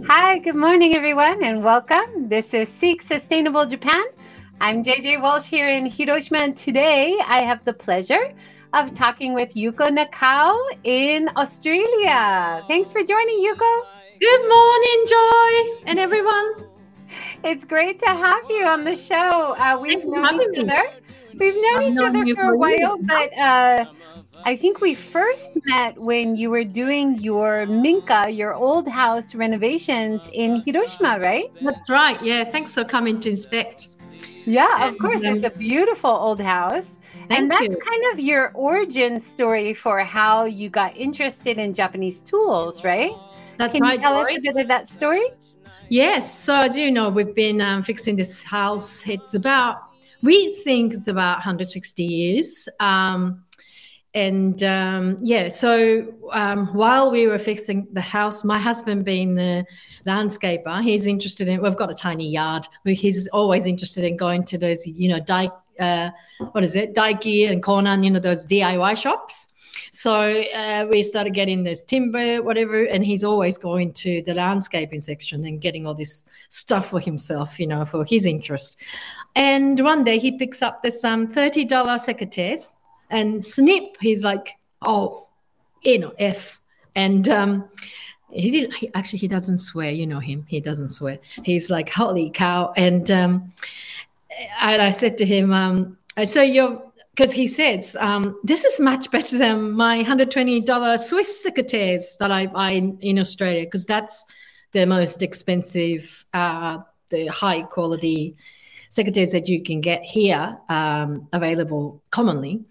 Hi, good morning, everyone, and welcome. This is Seek Sustainable Japan. I'm JJ Walsh here in Hiroshima, and today I have the pleasure of talking with Yuko Nakao in Australia. Thanks for joining, Yuko. Good morning, Joy, and everyone. It's great to have you on the show. Uh, we've known each other. We've known I've each known other for a while, but uh, I think we first met when you were doing your Minka, your old house renovations in Hiroshima, right? That's right. Yeah. Thanks for coming to inspect. Yeah, of course. It's a beautiful old house. Thank and that's you. kind of your origin story for how you got interested in Japanese tools, right? That's Can you tell us a bit of that story? Yes. So, as you know, we've been um, fixing this house. It's about, we think it's about 160 years. Um, and um, yeah, so um, while we were fixing the house, my husband being the landscaper, he's interested in. We've got a tiny yard. But he's always interested in going to those, you know, dai, uh, what is it, Daiki and Konan, you know, those DIY shops. So uh, we started getting this timber, whatever, and he's always going to the landscaping section and getting all this stuff for himself, you know, for his interest. And one day he picks up this um, $30 secateurs and snip, he's like, oh, you know, F. And um, he did he, actually he doesn't swear, you know him. He doesn't swear. He's like, holy cow. And um, and I said to him, um, so you're because he says um, this is much better than my $120 Swiss secateurs that I buy in, in Australia because that's the most expensive, uh, the high quality secateurs that you can get here um, available commonly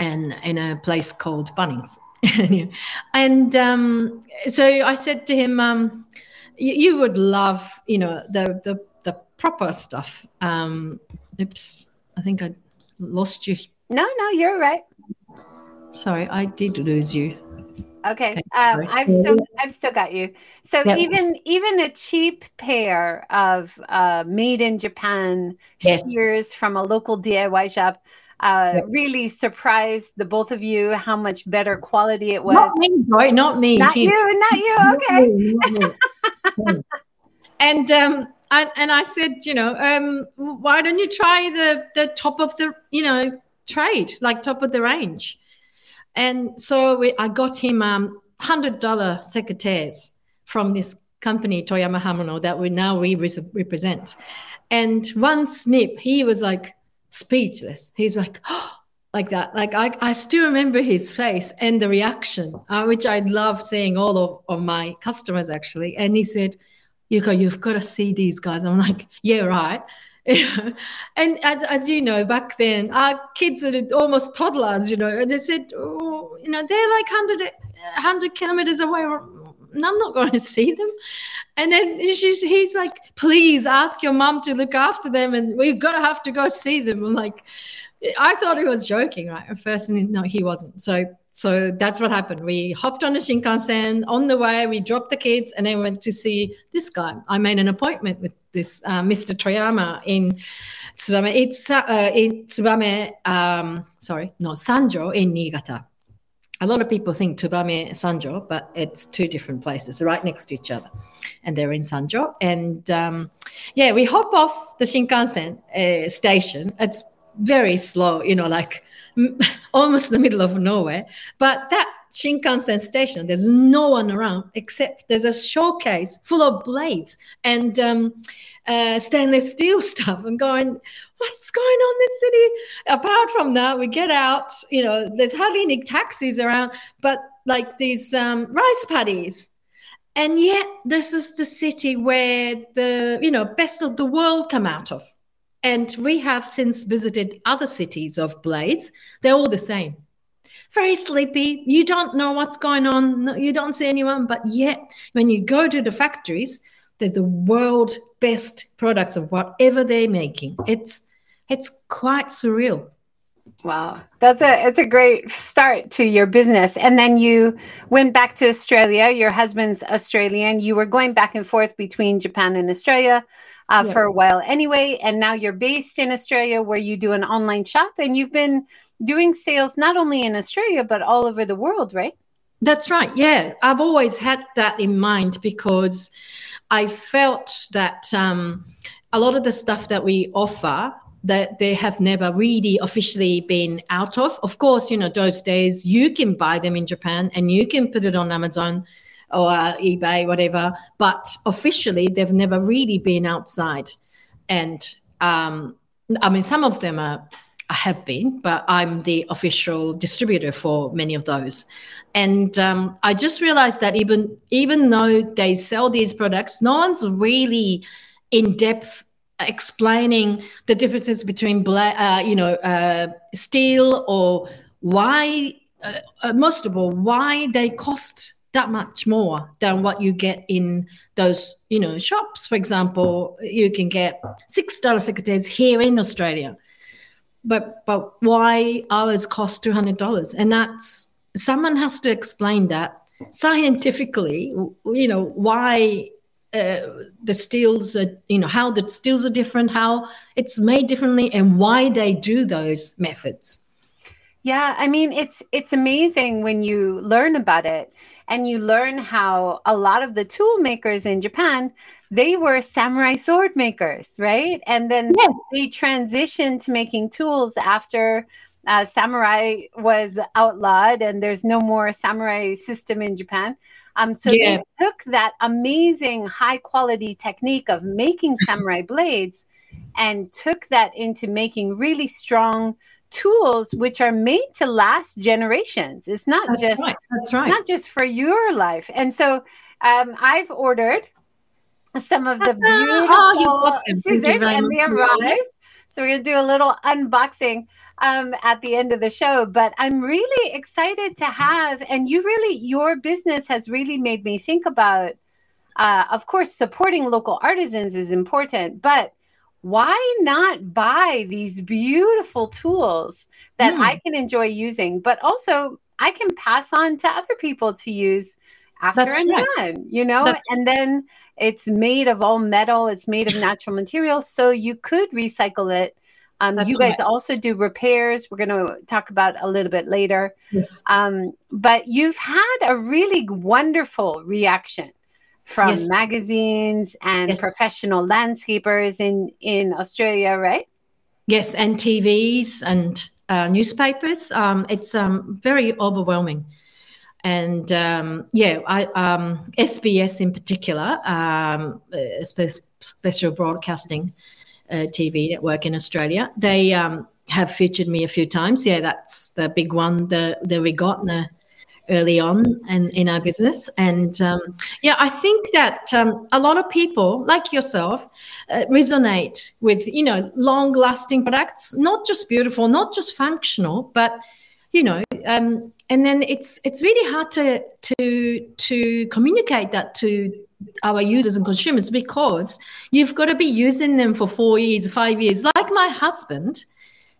and in a place called Bunnings. and um, so I said to him, um, you, would love, you know, the the, the proper stuff. Um, oops, I think I lost you. No, no, you're right. Sorry, I did lose you. Okay, um, I've still I've still got you. So yep. even even a cheap pair of uh, made in Japan yes. shears from a local DIY shop uh, really surprised the both of you how much better quality it was. Not me, Joy, not me. Not you, not you. Okay. Not me, not me. and um, and, and I said, you know, um, why don't you try the the top of the you know trade, like top of the range? And so we, I got him um hundred dollar secateurs from this company Toyama Hamono that we now we represent. And one snip, he was like, speechless. He's like, oh, like that. Like I, I still remember his face and the reaction, uh, which I love seeing all of, of my customers actually. And he said, Yuko, you've got to see these guys. I'm like, yeah, right. and as, as you know, back then, our kids are almost toddlers, you know, and they said, oh, you know, they're like 100, 100 kilometers away I'm not going to see them. And then she's, he's like, please ask your mom to look after them and we're going to have to go see them. I'm like, I thought he was joking, right? At first, and no, he wasn't. So, so that's what happened. We hopped on a Shinkansen. On the way, we dropped the kids and then went to see this guy. I made an appointment with this uh, Mr. Toyama in Tsubame. It's uh, in Tsubame. Um, sorry, no Sanjo in Niigata a lot of people think Tsubame Sanjo, but it's two different places right next to each other. And they're in Sanjo. And um, yeah, we hop off the Shinkansen uh, station. It's very slow, you know, like almost the middle of nowhere. But that Shinkansen station, there's no one around except there's a showcase full of blades and um, uh, stainless steel stuff. And going, what's going on in this city? Apart from that, we get out, you know, there's hardly any taxis around, but like these um, rice paddies. And yet, this is the city where the, you know, best of the world come out of. And we have since visited other cities of blades. They're all the same very sleepy. You don't know what's going on. You don't see anyone. But yet, when you go to the factories, there's the world best products of whatever they're making. It's it's quite surreal. Wow, that's a it's a great start to your business. And then you went back to Australia. Your husband's Australian. You were going back and forth between Japan and Australia uh, yeah. for a while anyway. And now you're based in Australia, where you do an online shop, and you've been doing sales not only in Australia but all over the world, right? That's right. Yeah, I've always had that in mind because I felt that um, a lot of the stuff that we offer that they have never really officially been out of. Of course, you know, those days you can buy them in Japan and you can put it on Amazon or uh, eBay, whatever. But officially, they've never really been outside. And um, I mean, some of them are have been, but I'm the official distributor for many of those. And um, I just realized that even even though they sell these products, no one's really in depth explaining the differences between uh, you know, uh, steel or why, uh, uh, most of all, why they cost that much more than what you get in those, you know, shops. For example, you can get six dollar secateurs here in Australia, but but why ours cost two hundred dollars? And that's someone has to explain that scientifically. You know why uh, the steels are, you know, how the steels are different, how it's made differently, and why they do those methods. Yeah, I mean, it's it's amazing when you learn about it, and you learn how a lot of the tool makers in Japan they were samurai sword makers, right? And then yes. they transitioned to making tools after uh, samurai was outlawed, and there's no more samurai system in Japan. Um, so yeah. they took that amazing high quality technique of making samurai blades and took that into making really strong tools which are made to last generations. It's not That's just right. That's right. not just for your life. And so um, I've ordered some of the beautiful oh, scissors and they arrived. So we're gonna do a little unboxing um, at the end of the show. But I'm really excited to have, and you really, your business has really made me think about, uh, of course, supporting local artisans is important, but why not buy these beautiful tools that mm. I can enjoy using, but also I can pass on to other people to use after That's I'm right. done, you know? That's and then it's made of all metal, it's made of natural materials. So you could recycle it um, you guys right. also do repairs. We're going to talk about a little bit later. Yes. Um, but you've had a really wonderful reaction from yes. magazines and yes. professional landscapers in in Australia, right? Yes, and TVs and uh, newspapers. Um, it's um, very overwhelming. And um, yeah, I, SBS um, in particular, um, uh, special broadcasting uh, TV network in Australia. They um, have featured me a few times. Yeah, that's the big one, the the Rigottner early on in, in our business. And um, yeah, I think that um, a lot of people like yourself uh, resonate with, you know, long lasting products, not just beautiful, not just functional, but, you know, um, and then it's it's really hard to to to communicate that to our users and consumers because you've got to be using them for four years, five years, like my husband,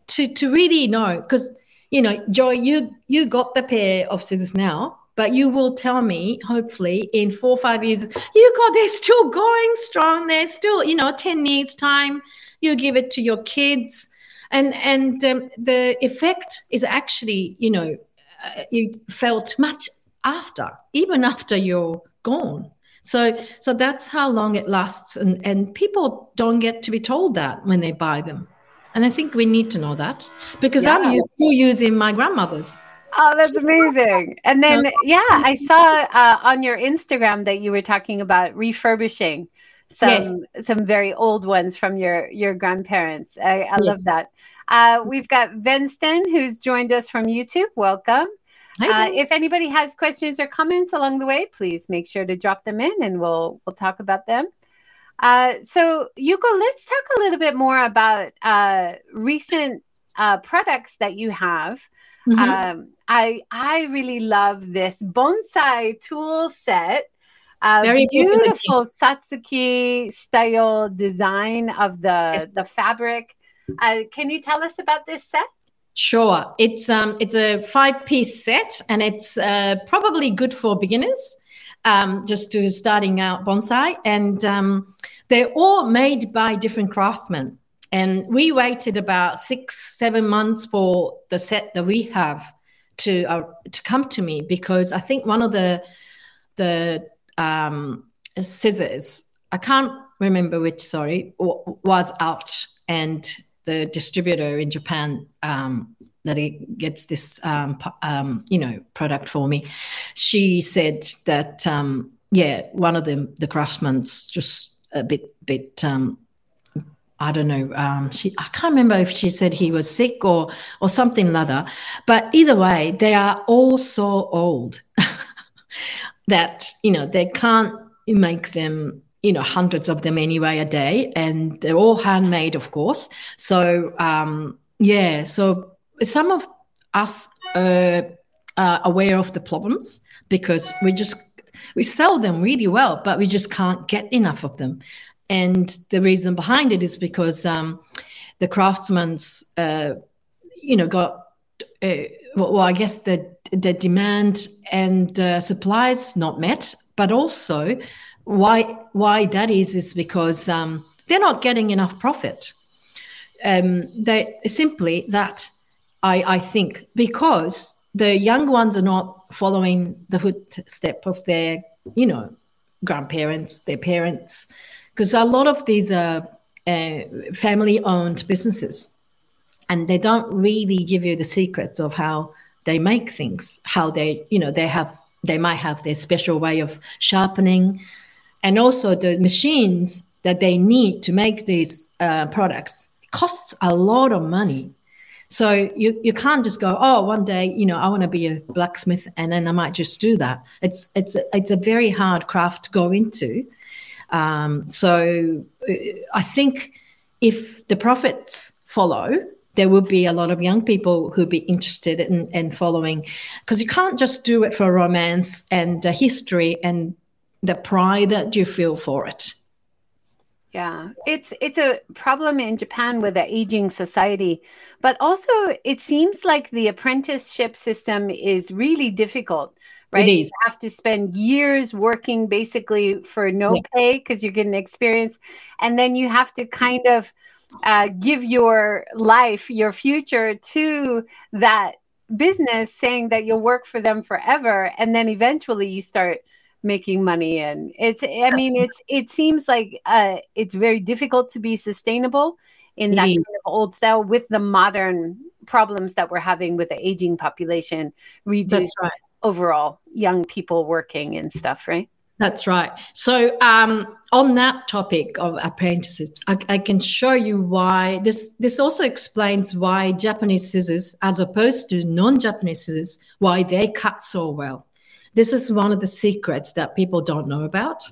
to to really know. Because you know, Joy, you you got the pair of scissors now, but you will tell me, hopefully, in four or five years, you got they're still going strong. They're still, you know, ten years time. You give it to your kids, and and um, the effect is actually, you know, uh, you felt much after, even after you're gone. So so that's how long it lasts and, and people don't get to be told that when they buy them. And I think we need to know that because yeah. I'm still using my grandmother's. Oh, that's amazing. And then, yeah, I saw uh, on your Instagram that you were talking about refurbishing some yes. some very old ones from your your grandparents. I, I yes. love that. Uh, we've got Venston who's joined us from YouTube. Welcome. Uh, if anybody has questions or comments along the way, please make sure to drop them in, and we'll we'll talk about them. Uh, so, Yuko, let's talk a little bit more about uh, recent uh, products that you have. Mm-hmm. Um, I I really love this bonsai tool set. Uh, Very beautiful Satsuki style design of the yes. the fabric. Uh, can you tell us about this set? Sure, it's um, it's a five piece set, and it's uh, probably good for beginners, um, just to starting out bonsai. And um, they're all made by different craftsmen. And we waited about six, seven months for the set that we have to uh, to come to me because I think one of the the um, scissors I can't remember which sorry was out and the distributor in Japan um, that he gets this um, um, you know product for me she said that um, yeah one of them the craftsman's just a bit bit um, I don't know. Um, she, I can't remember if she said he was sick or or something like that. But either way, they are all so old that you know they can't make them. You know, hundreds of them anyway a day, and they're all handmade, of course. So um, yeah, so some of us are aware of the problems because we just we sell them really well, but we just can't get enough of them. And the reason behind it is because um, the craftsman's, uh, you know, got, uh, well, I guess the, the demand and uh, supplies not met, but also why, why that is, is because um, they're not getting enough profit. Um, they simply that I, I think because the young ones are not following the footstep of their, you know, grandparents, their parents, because a lot of these are uh, family owned businesses and they don't really give you the secrets of how they make things how they you know they have they might have their special way of sharpening and also the machines that they need to make these uh, products costs a lot of money so you, you can't just go oh one day you know i want to be a blacksmith and then i might just do that. It's it's it's a very hard craft to go into. Um, so uh, I think if the profits follow, there will be a lot of young people who'll be interested in, in following. Because you can't just do it for romance and uh, history and the pride that you feel for it. Yeah, it's it's a problem in Japan with the aging society, but also it seems like the apprenticeship system is really difficult right? You have to spend years working basically for no yeah. pay because you're getting experience. And then you have to kind of uh, give your life, your future to that business, saying that you'll work for them forever. And then eventually you start making money and it's i mean it's it seems like uh it's very difficult to be sustainable in that kind of old style with the modern problems that we're having with the aging population reduced right overall young people working and stuff, right? That's right. So, um, on that topic of apprenticeships, I, I, can show you why this. This also explains why Japanese scissors, as opposed to non-Japanese scissors, why they cut so well. This is one of the secrets that people don't know about.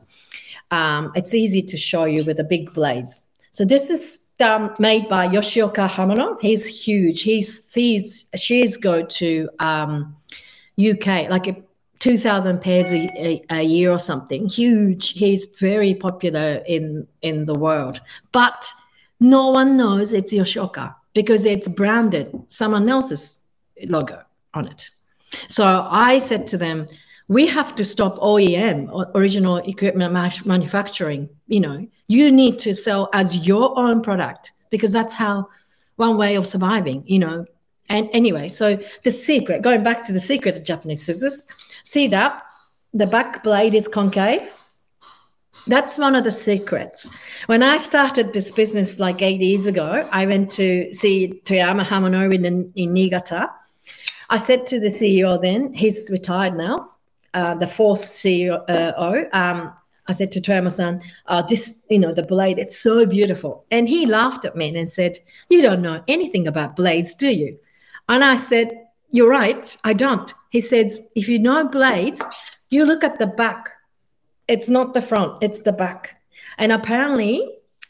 Um, it's easy to show you with the big blades. So this is um, made by Yoshioka Hamono. He's huge. He's these. She's go to um, UK, like a 2,000 pairs a, a, year or something. Huge. He's very popular in in the world, but no one knows it's Yoshioka because it's branded someone else's logo on it. So I said to them, we have to stop OEM, original equipment manufacturing. You know, you need to sell as your own product because that's how one way of surviving. You know, and anyway, so the secret, going back to the secret of Japanese scissors, see that the back blade is concave. That's one of the secrets. When I started this business like eight years ago, I went to see Toyama Hamono in, in Niigata. I said to the CEO then, he's retired now, uh, the fourth CEO. Um, I said to Toyama-san, uh, this, you know, the blade, it's so beautiful. And he laughed at me and said, you don't know anything about blades, do you? And I said, You're right, I don't. He says, If you know blades, you look at the back. It's not the front, it's the back. And apparently,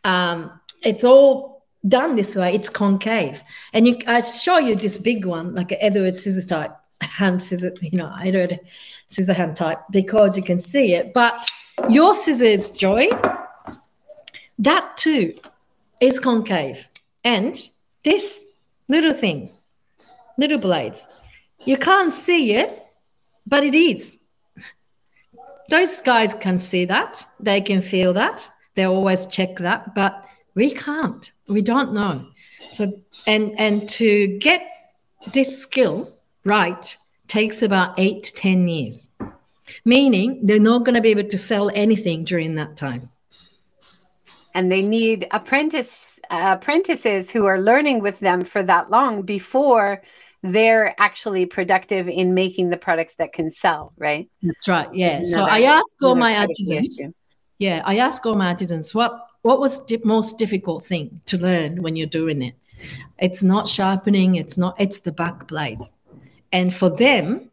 um, it's all done this way. It's concave. And you, I show you this big one, like an Edward scissors type, hand scissor, you know, Edward scissor hand type, because you can see it. But your scissors, Joy, that too is concave. And this little thing little blades. You can't see it, but it is. Those guys can see that. They can feel that. They always check that, but we can't. We don't know. So and and to get this skill right, takes about eight to 10 years, meaning they're not going to be able to sell anything during that time. And they need apprentice uh, apprentices who are learning with them for that long before they're actually productive in making the products that can sell, right? That's right. Yeah. so I ask all my artisans. Yeah, I ask all my artisans what what was the most difficult thing to learn when you're doing it. It's not sharpening. It's not. It's the back blades, and for them,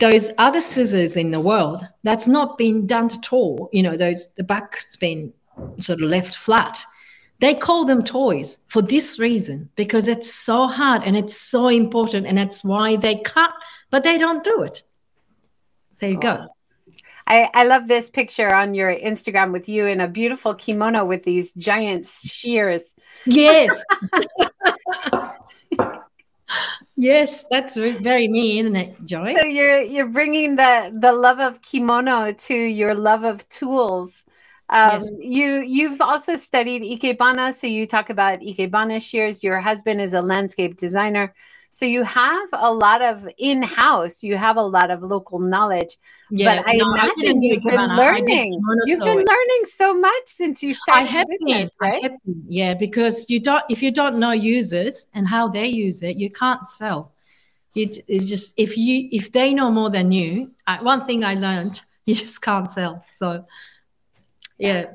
those other scissors in the world, that's not been done at all. You know, those the back's been sort of left flat they call them toys for this reason because it's so hard and it's so important, and that's why they cut, but they don't do it. There you go. I, I love this picture on your Instagram with you in a beautiful kimono with these giant shears. Yes. yes, that's very me, isn't it, Joy? So you're you're bringing the the love of kimono to your love of tools um, yes. You you've also studied ikebana, so you talk about ikebana shears. Your husband is a landscape designer, so you have a lot of in-house. You have a lot of local knowledge. Yeah, but I no, imagine I you've been learning. You've been learning so much since you started I have business, been, right? Yeah, because you don't. If you don't know users and how they use it, you can't sell. It, it's just if you if they know more than you. I, one thing I learned, you just can't sell. So yeah.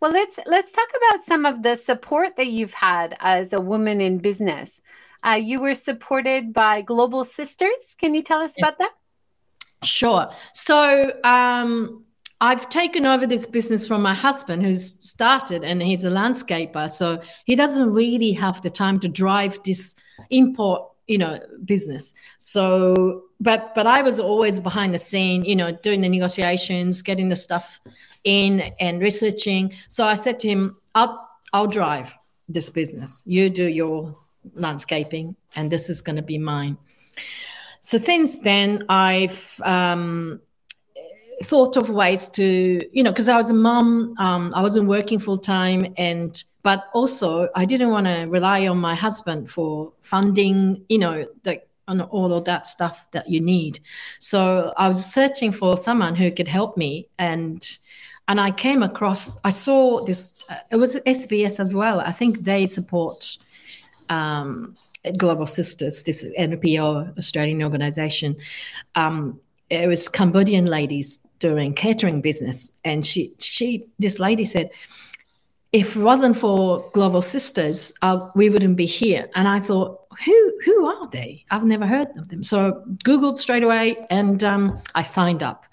Well, let's let's talk about some of the support that you've had as a woman in business. Uh, you were supported by Global Sisters. Can you tell us yes. about that? Sure. So um, I've taken over this business from my husband, who's started, and he's a landscaper. So he doesn't really have the time to drive this import you know business so but but i was always behind the scene you know doing the negotiations getting the stuff in and researching so i said to him i'll i'll drive this business you do your landscaping and this is going to be mine so since then i've um, thought of ways to you know because i was a mom um, i wasn't working full time and but also I didn't want to rely on my husband for funding, you know, the on all of that stuff that you need. So I was searching for someone who could help me and and I came across I saw this uh, it was SBS as well. I think they support um, Global Sisters, this NPO Australian organization. Um, it was Cambodian ladies doing catering business and she she this lady said if it wasn't for Global Sisters, uh, we wouldn't be here. And I thought, who who are they? I've never heard of them. So Googled straight away, and um, I signed up.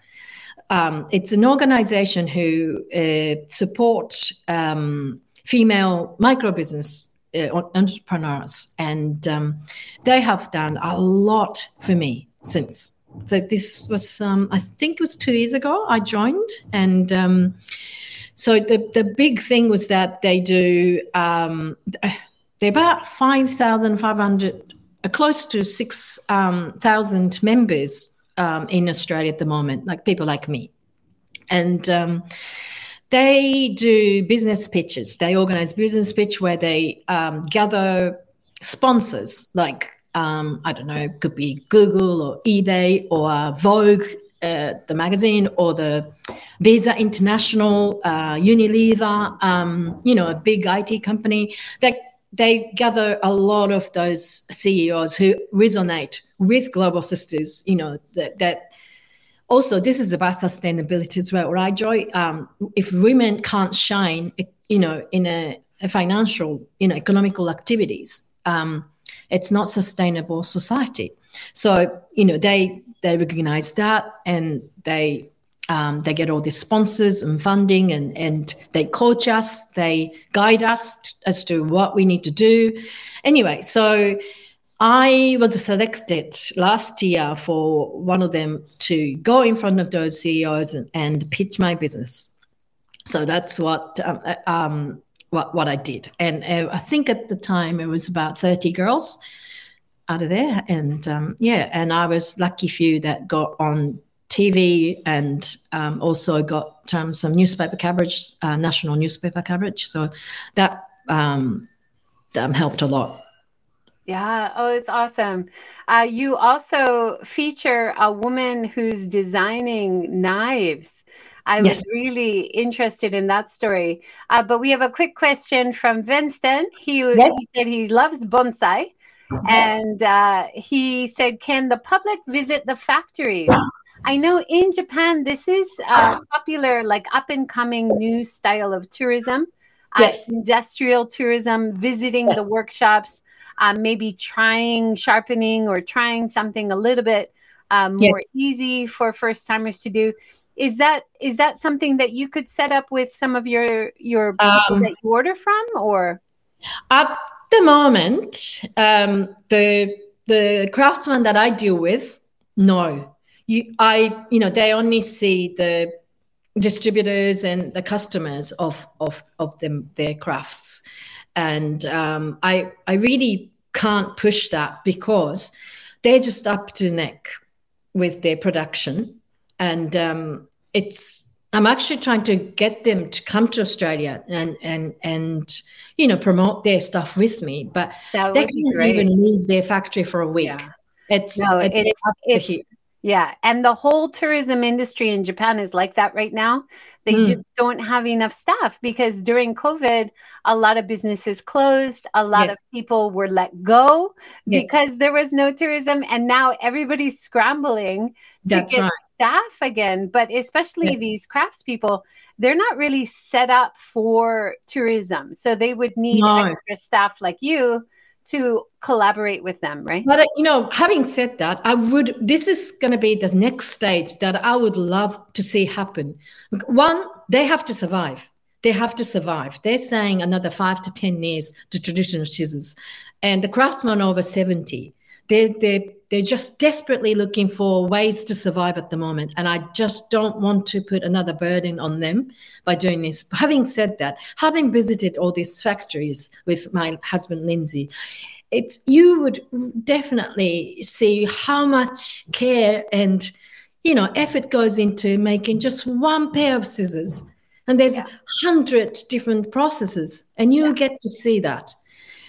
Um, it's an organization who uh, supports um, female micro business entrepreneurs, and um, they have done a lot for me since. So this was, um, I think, it was two years ago. I joined, and um, so the, the big thing was that they do, um, they're about 5,500, uh, close to 6,000 um, members um, in Australia at the moment, like people like me. And they do business pitches. They organize business pitch where they um, gather sponsors like um, I don't know, could be Google or eBay or Vogue uh, the magazine or the Visa International, uh, Unilever, um, you know, a big IT company, they, they gather a lot of those CEOs who resonate with Global Sisters, you know, that, that also this is about sustainability as well, right, Joy? Um, if women can't shine, you know, in a, a financial, you know, economical activities, um, it's not sustainable society. So, you know, they they recognize that and they um, they get all the sponsors and funding and, and they coach us, they guide us as to what we need to do. Anyway, so I was selected last year for one of them to go in front of those CEOs and, and pitch my business. So that's what um, uh, um, what what I did, and uh, I think at the time it was about thirty girls out of there. And um, yeah, and I was lucky few that got on TV and um, also got um, some newspaper coverage, uh, national newspaper coverage. So that um, helped a lot. Yeah. Oh, it's awesome. Uh, you also feature a woman who's designing knives. I yes. was really interested in that story. Uh, but we have a quick question from Vincent. He, yes. he said he loves bonsai. Yes. And uh, he said, Can the public visit the factories? I know in Japan, this is a popular, like up and coming new style of tourism. Uh, yes. Uh, industrial tourism, visiting the workshops, um, maybe trying sharpening or trying something a little bit um, more yes. easy for first timers to do. Is that is that something that you could set up with some of your your people um, that you order from, or? At the moment, um, the the craftsman that I deal with, no, you I you know they only see the distributors and the customers of of of them their crafts and um, I I really can't push that because they're just up to neck with their production, and um, it's I'm actually trying to get them to come to Australia and and and you know promote their stuff with me, but they can't even leave their factory for a week. Yeah. It's no, it's, it's, it's yeah. And the whole tourism industry in Japan is like that right now. They mm. just don't have enough staff because during COVID, a lot of businesses closed, a lot yes. of people were let go yes. because there was no tourism. And now everybody's scrambling to get right. staff again. But especially yeah. these craftspeople, they're not really set up for tourism. So they would need no. extra staff like you to collaborate with them, right? But uh, you know, having said that, I would. This is going to be the next stage that I would love to see happen. One, they have to survive. They have to survive. They're saying another five to ten years to traditional scissors, and the craftsmen over seventy. They they they're just desperately looking for ways to survive at the moment, and I just don't want to put another burden on them by doing this. Having said that, having visited all these factories with my husband Lindsey, it's you would definitely see how much care and you know effort goes into making just one pair of scissors and there's a yeah. hundred different processes and you yeah. get to see that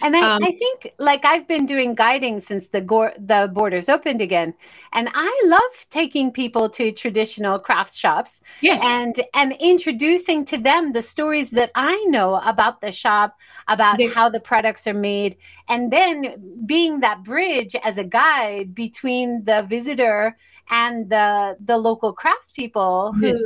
and I, um, I, think, like I've been doing guiding since the go- the borders opened again, and I love taking people to traditional crafts shops, yes, and and introducing to them the stories that I know about the shop, about yes. how the products are made, and then being that bridge as a guide between the visitor and the the local craftspeople who yes.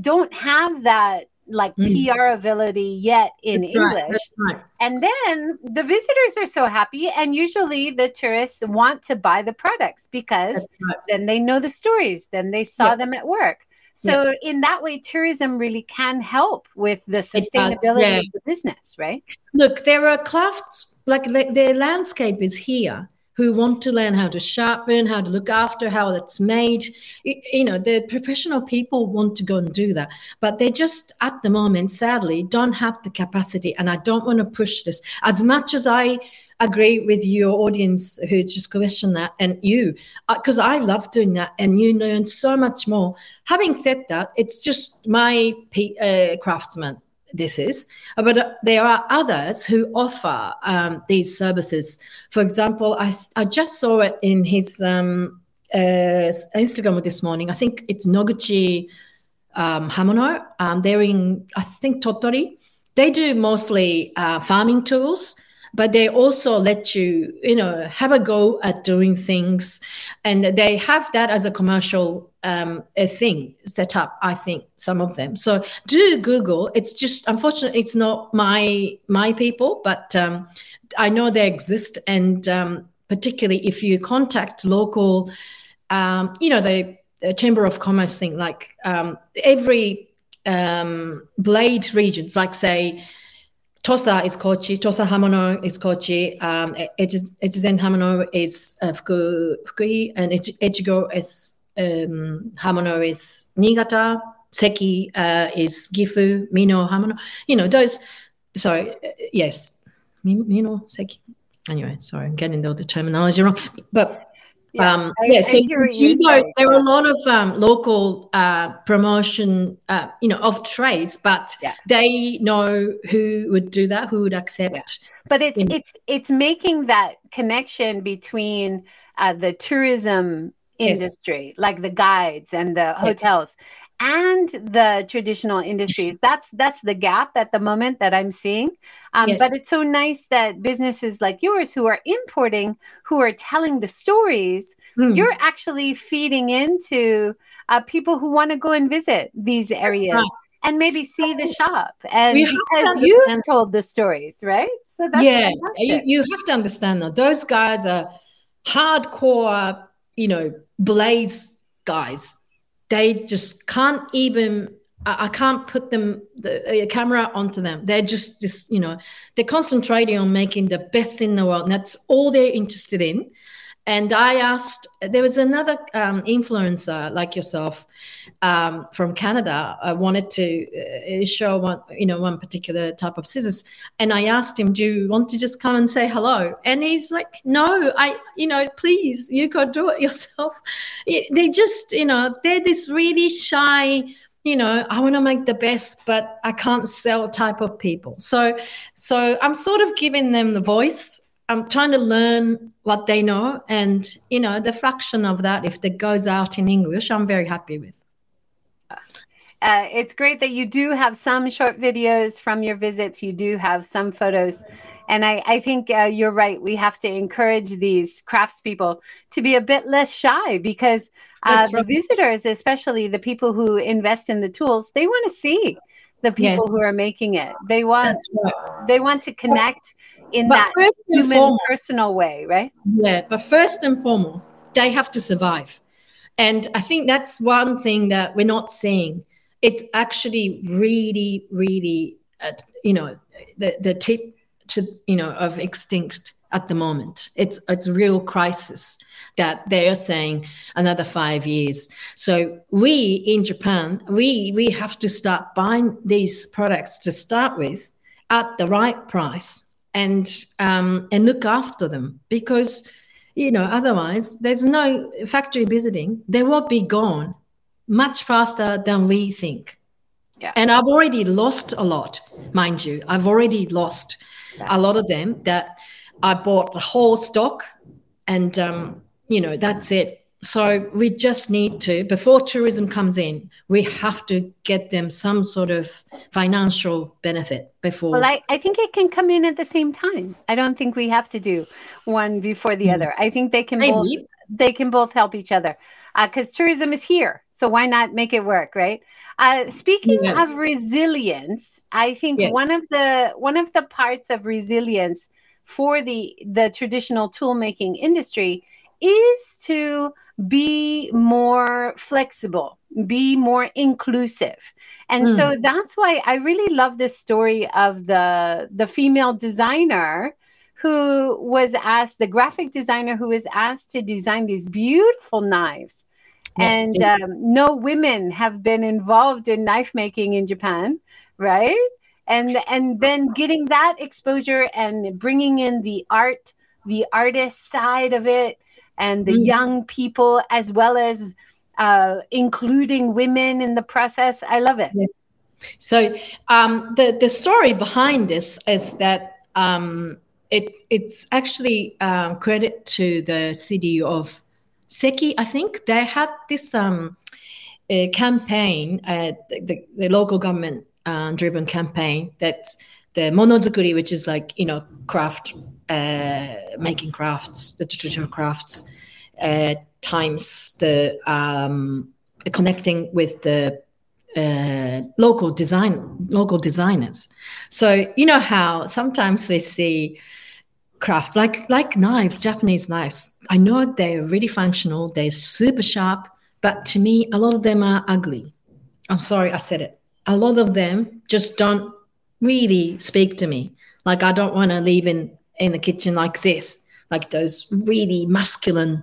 don't have that like mm. PR ability yet in that's English. Right, right. And then the visitors are so happy. And usually the tourists want to buy the products because right. then they know the stories, then they saw yeah. them at work. So yeah. in that way, tourism really can help with the sustainability yeah. of the business, right? Look, there are crafts like the landscape is here who want to learn how to sharpen, how to look after, how it's made. You know, the professional people want to go and do that, but they just at the moment, sadly, don't have the capacity. And I don't want to push this as much as I agree with your audience who just question that and you because uh, i love doing that and you learn so much more having said that it's just my uh, craftsman this is, but uh, there are others who offer um, these services. For example, I, I just saw it in his um, uh, Instagram this morning. I think it's Noguchi um, Hamono. Um, they're in, I think, Tottori. They do mostly uh, farming tools but they also let you you know have a go at doing things. And they have that as a commercial um, a thing set up i think some of them. So do google. It's just unfortunately it's not my my people but um, i know they exist. And um, particularly if you contact local um, you know the, the, chamber of commerce thing like um, every um, blade regions like say Tosa is Kochi, Tosa Hamono is Kochi, um, Echizen Hamono is uh, Fuku, Fukui, and Echigo is um, Hamono is Niigata, Seki uh, is Gifu, Mino Hamono. You know, those, sorry, uh, yes, Mino, Seki. Anyway, sorry, I'm getting all the terminology wrong. But Yeah, um, I, yeah. So you know, there are a lot of um, local uh, promotion, uh, you know, of trades, but yeah. they know who would do that, who would accept. Yeah. But it's it's it's making that connection between uh, the tourism industry, yes. like the guides and the hotels, yes and the traditional industries that's that's the gap at the moment that i'm seeing um, yes. but it's so nice that businesses like yours who are importing who are telling the stories mm. you're actually feeding into uh, people who want to go and visit these areas right. and maybe see the shop and because you've told the stories right so that's yeah you, you have to understand that those guys are hardcore you know blaze guys they just can't even I, can't put them the a camera onto them. They're just just you know they're concentrating on making the best in the world, and that's all they're interested in. And I asked, there was another um, influencer like yourself um, from Canada. I wanted to uh, show one, you know, one particular type of scissors, and I asked him, "Do you want to just come and say hello?" And he's like, "No, I, you know, please, you go do it yourself." They just, you know, they're this really shy you know i want to make the best but i can't sell type of people so so i'm sort of giving them the voice I'm trying to learn what they know, and you know, the fraction of that, if it goes out in English, I'm very happy with. Uh, it's great that you do have some short videos from your visits. You do have some photos. And I, I think uh, you're right. We have to encourage these craftspeople to be a bit less shy because uh, the visitors, especially the people who invest in the tools, they want to see the people yes. who are making it. They want right. they want to connect in but that human foremost, personal way, right? Yeah, but first and foremost, they have to survive. And I think that's one thing that we're not seeing. It's actually really, really, uh, you know, the, the tip to, you know, of extinct at the moment. It's it's a real crisis that they are saying another five years. So we in Japan, we we have to start buying these products to start with at the right price and um, and look after them because you know otherwise there's no factory visiting. They will be gone much faster than we think. Yeah. And I've already lost a lot, mind you. I've already lost yeah. a lot of them that I bought the whole stock and um, you know, that's it. So we just need to, before tourism comes in, we have to get them some sort of financial benefit before. Well, I, I think it can come in at the same time. I don't think we have to do one before the mm. other. I think they can Maybe. both they can both help each other because uh, tourism is here. So why not make it work, right? Uh, speaking yeah. of resilience, I think yes. one of the one of the parts of resilience for the the traditional tool making industry is to be more flexible, be more inclusive. And mm. so hmm. that's why I really love this story of the the female designer who was asked the graphic designer who was asked to design these beautiful knives. Yes. And um, no women have been involved in knife making in Japan, right? And and then getting that exposure and bringing in the art, the artist side of it, and the mm. young people as well as uh, including women in the process. I love it. Yes. So um, the the story behind this is that um, it it's actually um, credit to the city of Seki. I think they had this um, campaign, uh, the, the local government uh, driven campaign that the monozukuri, which is like you know craft making crafts, the traditional crafts, uh, times the um, connecting with the uh, local design local designers. So you know how sometimes we see crafts like like knives, Japanese knives. I know they're really functional, they're super sharp, but to me, a lot of them are ugly. I'm sorry, I said it. A lot of them just don't really speak to me. Like I don't want to leave in in the kitchen like this, like those really masculine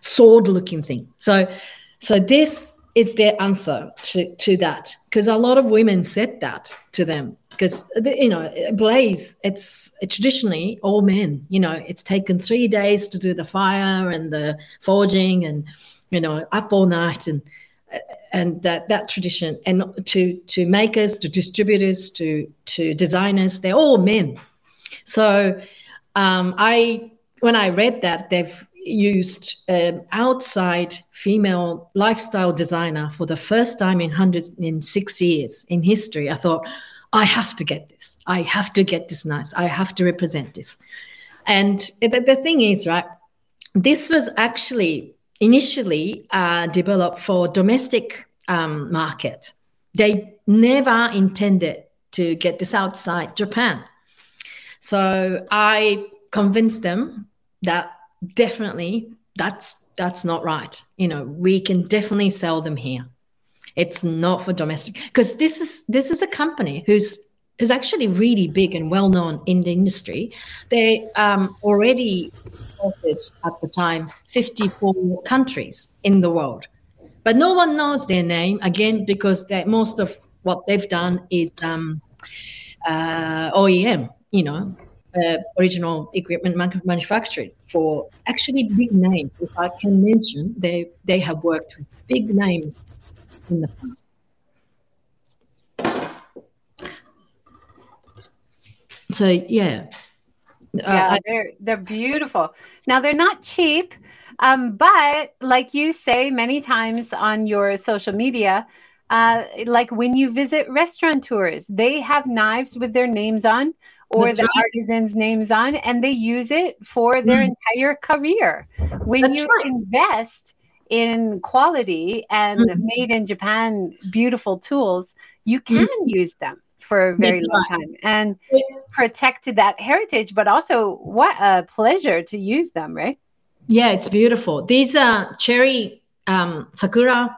sword looking thing. So so this is their answer to, to that because a lot of women said that to them because you know blaze it's traditionally all men you know it's taken three days to do the fire and the forging and you know up all night and and that that tradition and to to makers to distributors to to designers they're all men so um, i when i read that they've used an outside female lifestyle designer for the first time in hundreds in six years in history. I thought i have to get this. I have to get this nice. I have to represent this. And the, the thing is right this was actually initially uh, developed for domestic um, market. They never intended to get this outside japan so i convinced them that definitely that's that's not right. You know, we can definitely sell them here. It's not for domestic because this is this is a company who's who's actually really big and well known in the industry. They um, already offered at the time 54 countries in the world, but no one knows their name again because most of what they've done is um, uh, OEM. You know, uh, original equipment manufactured for actually big names. If I can mention, they they have worked with big names in the past. So yeah, uh, yeah, uh, they're they're beautiful. Now they're not cheap, um, but like you say many times on your social media, uh, like when you visit restaurateurs, they have knives with their names on or That's the right. artisan's names on, and they use it for their mm. entire career. When That's you right. invest in quality and mm. made in Japan beautiful tools, you mm. can mm. use them for a very That's long right. time and protect that heritage, but also what a pleasure to use them, right? Yeah, it's beautiful. These are cherry um, sakura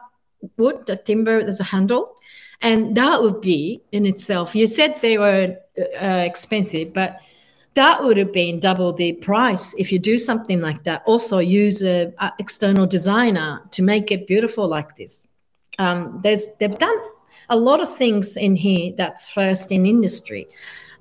wood, the timber, there's a handle. And that would be in itself, you said they were uh, expensive, but that would have been double the price if you do something like that. Also, use an external designer to make it beautiful like this. Um, there's they've done a lot of things in here that's first in industry,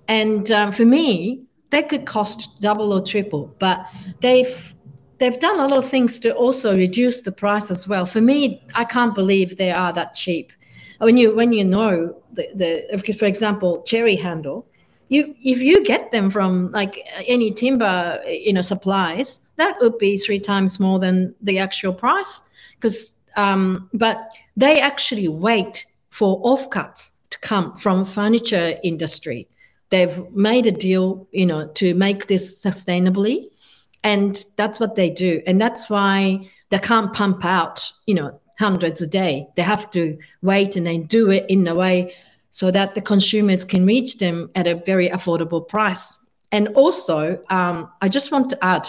and um, for me, they could cost double or triple, but they've they've done a lot of things to also reduce the price as well. For me, I can't believe they are that cheap. When you when you know the, the for example cherry handle you if you get them from like any timber you know supplies that would be three times more than the actual price. Because um, but they actually wait for offcuts to come from furniture industry. They've made a deal you know to make this sustainably and that's what they do and that's why they can't pump out you know hundreds a day. They have to wait and then do it in a way so that the consumers can reach them at a very affordable price. And also, um, I just want to add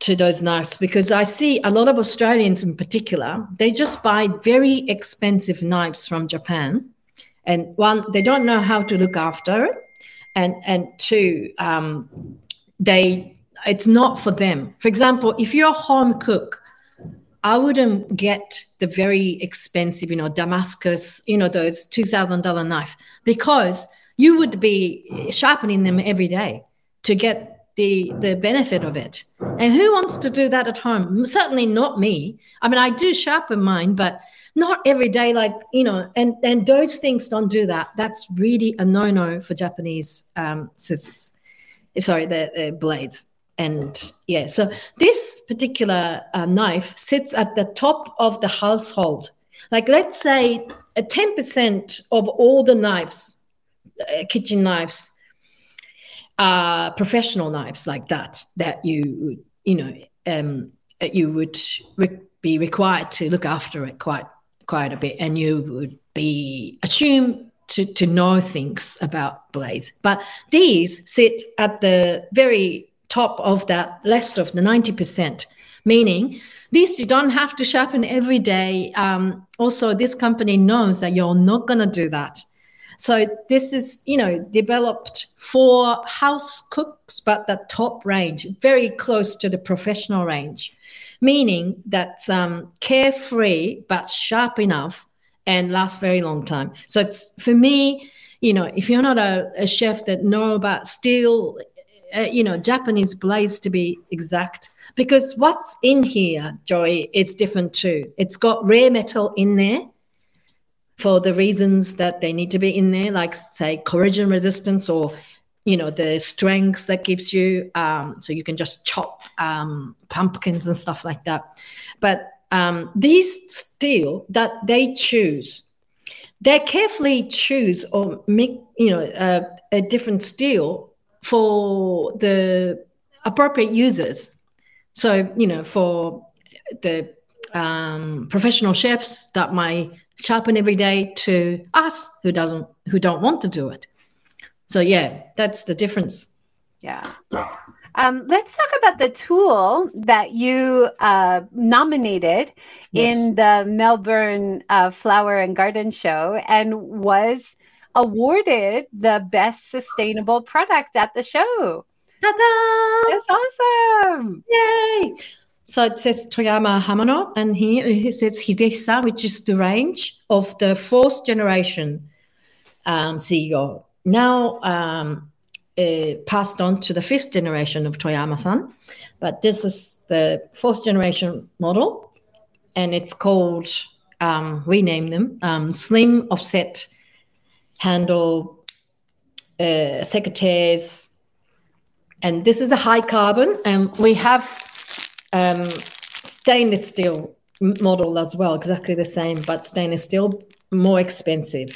to those knives because I see a lot of Australians in particular, they just buy very expensive knives from Japan. And one, they don't know how to look after it. And, and two, um, they it's not for them. For example, if you're a home cook, I wouldn't get the very expensive, you know, Damascus, you know, those $2,000 knife because you would be sharpening them every day to get the the benefit of it. And who wants to do that at home? Certainly not me. I mean, I do sharpen mine, but not every day like, you know, and and those things don't do that. That's really a no-no for Japanese um scissors. Sorry, the, the blades and yeah so this particular uh, knife sits at the top of the household. Like let's say a 10% of all the knives uh, kitchen knives professional knives like that that you you know um, you would re- be required to look after it quite quite a bit. And you would be assumed to, to know things about blades. But these sit at the very top of that list of the 90%, meaning this you don't have to sharpen every day. Um, also, this company knows that you're not going to do that. So this is, you know, developed for house cooks, but the top range, very close to the professional range. meaning that um, carefree but sharp enough and lasts very long time. So it's for me, you know, if you're not a, a chef that know about steel, uh, you know, Japanese blades to be exact, because what's in here, Joy, is different too. It's got rare metal in there for the reasons that they need to be in there, like say corrosion resistance or you know the strength that gives you um, so you can just chop um, pumpkins and stuff like that but um, these steel that they choose they carefully choose or make you know uh, a different steel for the appropriate users so you know for the um, professional chefs that might sharpen every day to us who doesn't who don't want to do it so yeah, that's the difference. Yeah. Um, let's talk about the tool that you uh, nominated yes. in the Melbourne uh, Flower and Garden Show and was awarded the best sustainable product at the show. Ta-da! That's awesome! Yay! So it says Toyama Hamono, and here it says Hidesa, which is the range of the fourth generation um, CEO now um, uh, passed on to the fifth generation of Toyama-san, but this is the fourth generation model, and it's called um, we name them um, slim offset handle uh, secateurs, and this is a high carbon, and we have um, stainless steel model as well, exactly the same, but stainless steel more expensive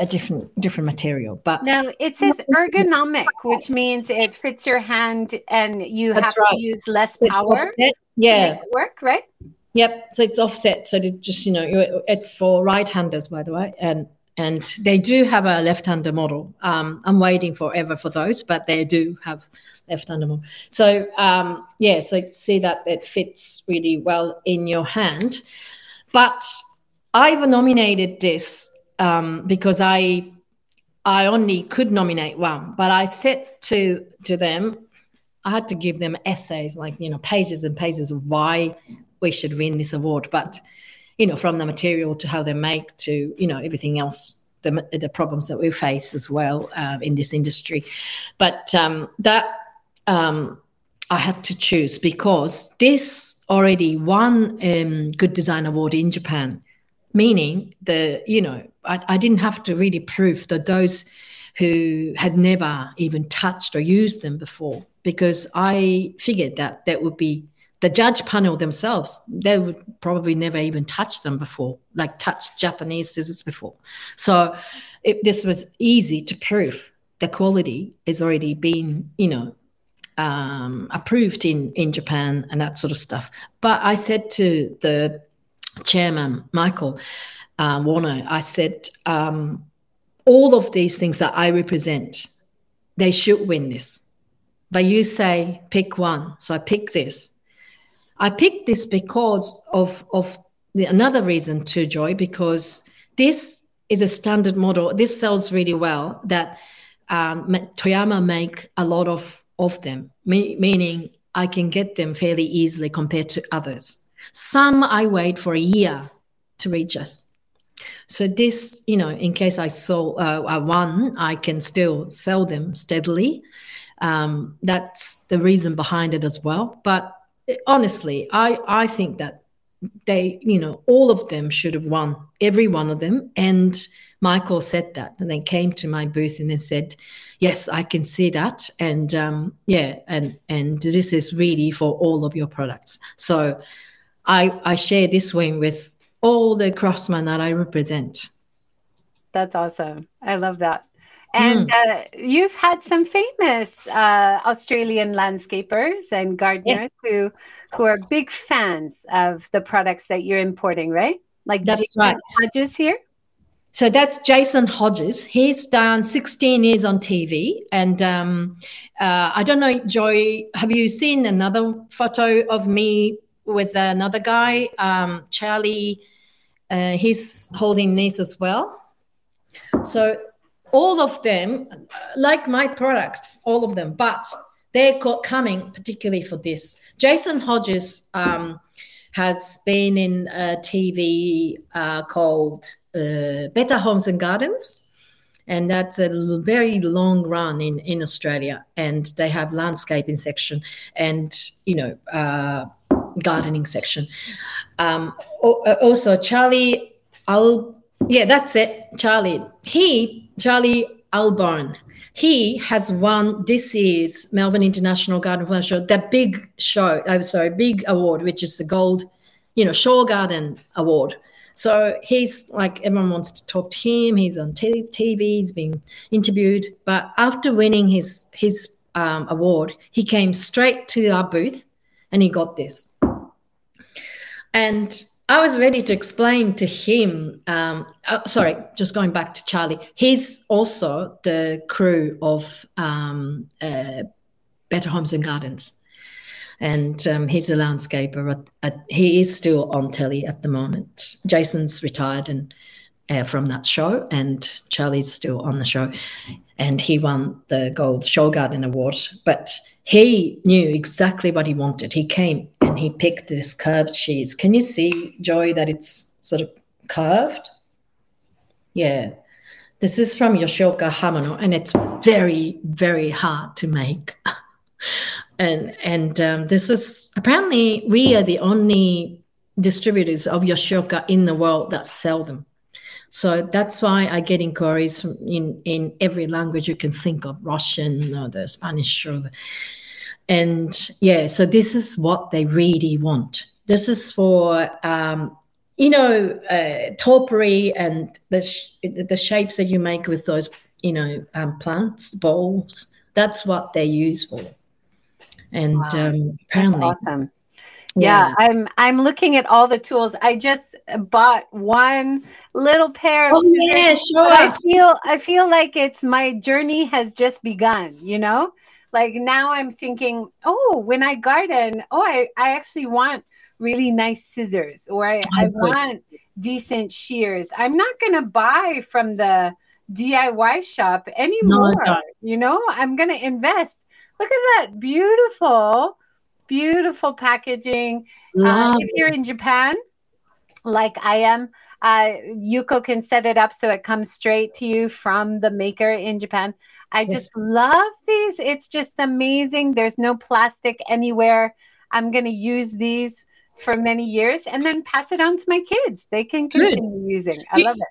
a different different material. But now it says ergonomic, which means it fits your hand and you have right. to use less power. Yeah, work right. Yep. So it's offset. So it just you know it's for right-handers, by the way, and and they do have a left-hander model. Um, I'm waiting forever for those, but they do have left-hander model. So um, yeah, so see that it fits really well in your hand. But I've nominated this um, because I I only could nominate one, but I said to to them, I had to give them essays, like you know, pages and pages of why we should win this award. But you know, from the material to how they make to you know everything else, the the problems that we face as well uh, in this industry. But um, that um, I had to choose because this already won um, Good Design Award in Japan, meaning the you know I, I didn't have to really prove that those who had never even touched or used them before, because I figured that that would be the judge panel themselves, they would probably never even touch them before, like touch Japanese scissors before. So it, this was easy to prove. The quality is already been, you know, um, approved in in Japan and that sort of stuff. But I said to the chairman, Michael, uh, Warner, I said, um, all of these things that I represent, they should win this. But you say, pick one. So I pick this. I picked this because of, of the, another reason too, Joy, because this is a standard model. This sells really well that um, Toyama make a lot of, of them, me, meaning I can get them fairly easily compared to others. Some I wait for a year to reach us. So this, you know, in case I saw uh, one, I can still sell them steadily. Um, that's the reason behind it as well. But honestly, I I think that they, you know, all of them should have won, every one of them. And Michael said that, and they came to my booth and they said, "Yes, I can see that." And um, yeah, and and this is really for all of your products. So I I share this win with all the craftsmen that I represent. That's awesome. I love that. And mm. uh, you've had some famous uh, Australian landscapers and gardeners yes. who who are big fans of the products that you're importing, right? Like that's Jason right. Hodges here. So that's Jason Hodges. He's done 16 years on TV, and um, uh, I don't know, Joy. Have you seen another photo of me with another guy, um, Charlie? Uh, he's holding this as well. So all of them, like my products, all of them, but they're coming particularly for this. Jason Hodges um, has been in a TV uh, called uh, Better Homes and Gardens. And that's a very long run in, in Australia. And they have landscaping section and, you know, uh, gardening section. Um, also, Charlie, I'll, yeah, that's it. Charlie. He, Charlie Albone, he has won this year's Melbourne International Garden Flower Show, the big show, I'm sorry, big award, which is the gold, you know, Show Garden Award. So he's like, everyone wants to talk to him. He's on TV, he's being interviewed. But after winning his, his um, award, he came straight to our booth and he got this. And I was ready to explain to him. Um, uh, sorry, just going back to Charlie. He's also the crew of um, uh, Better Homes and Gardens, and um, he's a landscaper. At, at, he is still on telly at the moment. Jason's retired and uh, from that show, and Charlie's still on the show, and he won the Gold Show Garden Award. But he knew exactly what he wanted. He came and he picked this curved cheese. Can you see, Joy, that it's sort of curved? Yeah. This is from Yoshioka Hamono, and it's very, very hard to make. and and um, this is apparently we are the only distributors of Yoshioka in the world that sell them. So that's why I get inquiries in in every language you can think of, Russian or the Spanish or the, and yeah. So this is what they really want. This is for um, you know uh, topiary and the sh- the shapes that you make with those you know um, plants bowls. That's what they use for. And wow. um, apparently, awesome yeah. yeah. i'm i'm looking at all the tools i just bought one little pair of oh, yeah, sure. i feel i feel like it's my journey has just begun you know like now i'm thinking oh when i garden oh i, I actually want really nice scissors or i, I want decent shears. I'm not going to buy from the diy shop anymore no, you know? I'm going to invest. Look at that beautiful beautiful packaging. Uh, if you're in Japan, like I am, uh, Yuko can set it up so it comes straight to you from the maker in Japan. I just love these. It's just amazing. There's no plastic anywhere. I'm going to use these for many years and then pass it on to my kids. They can continue Good. using. I love it.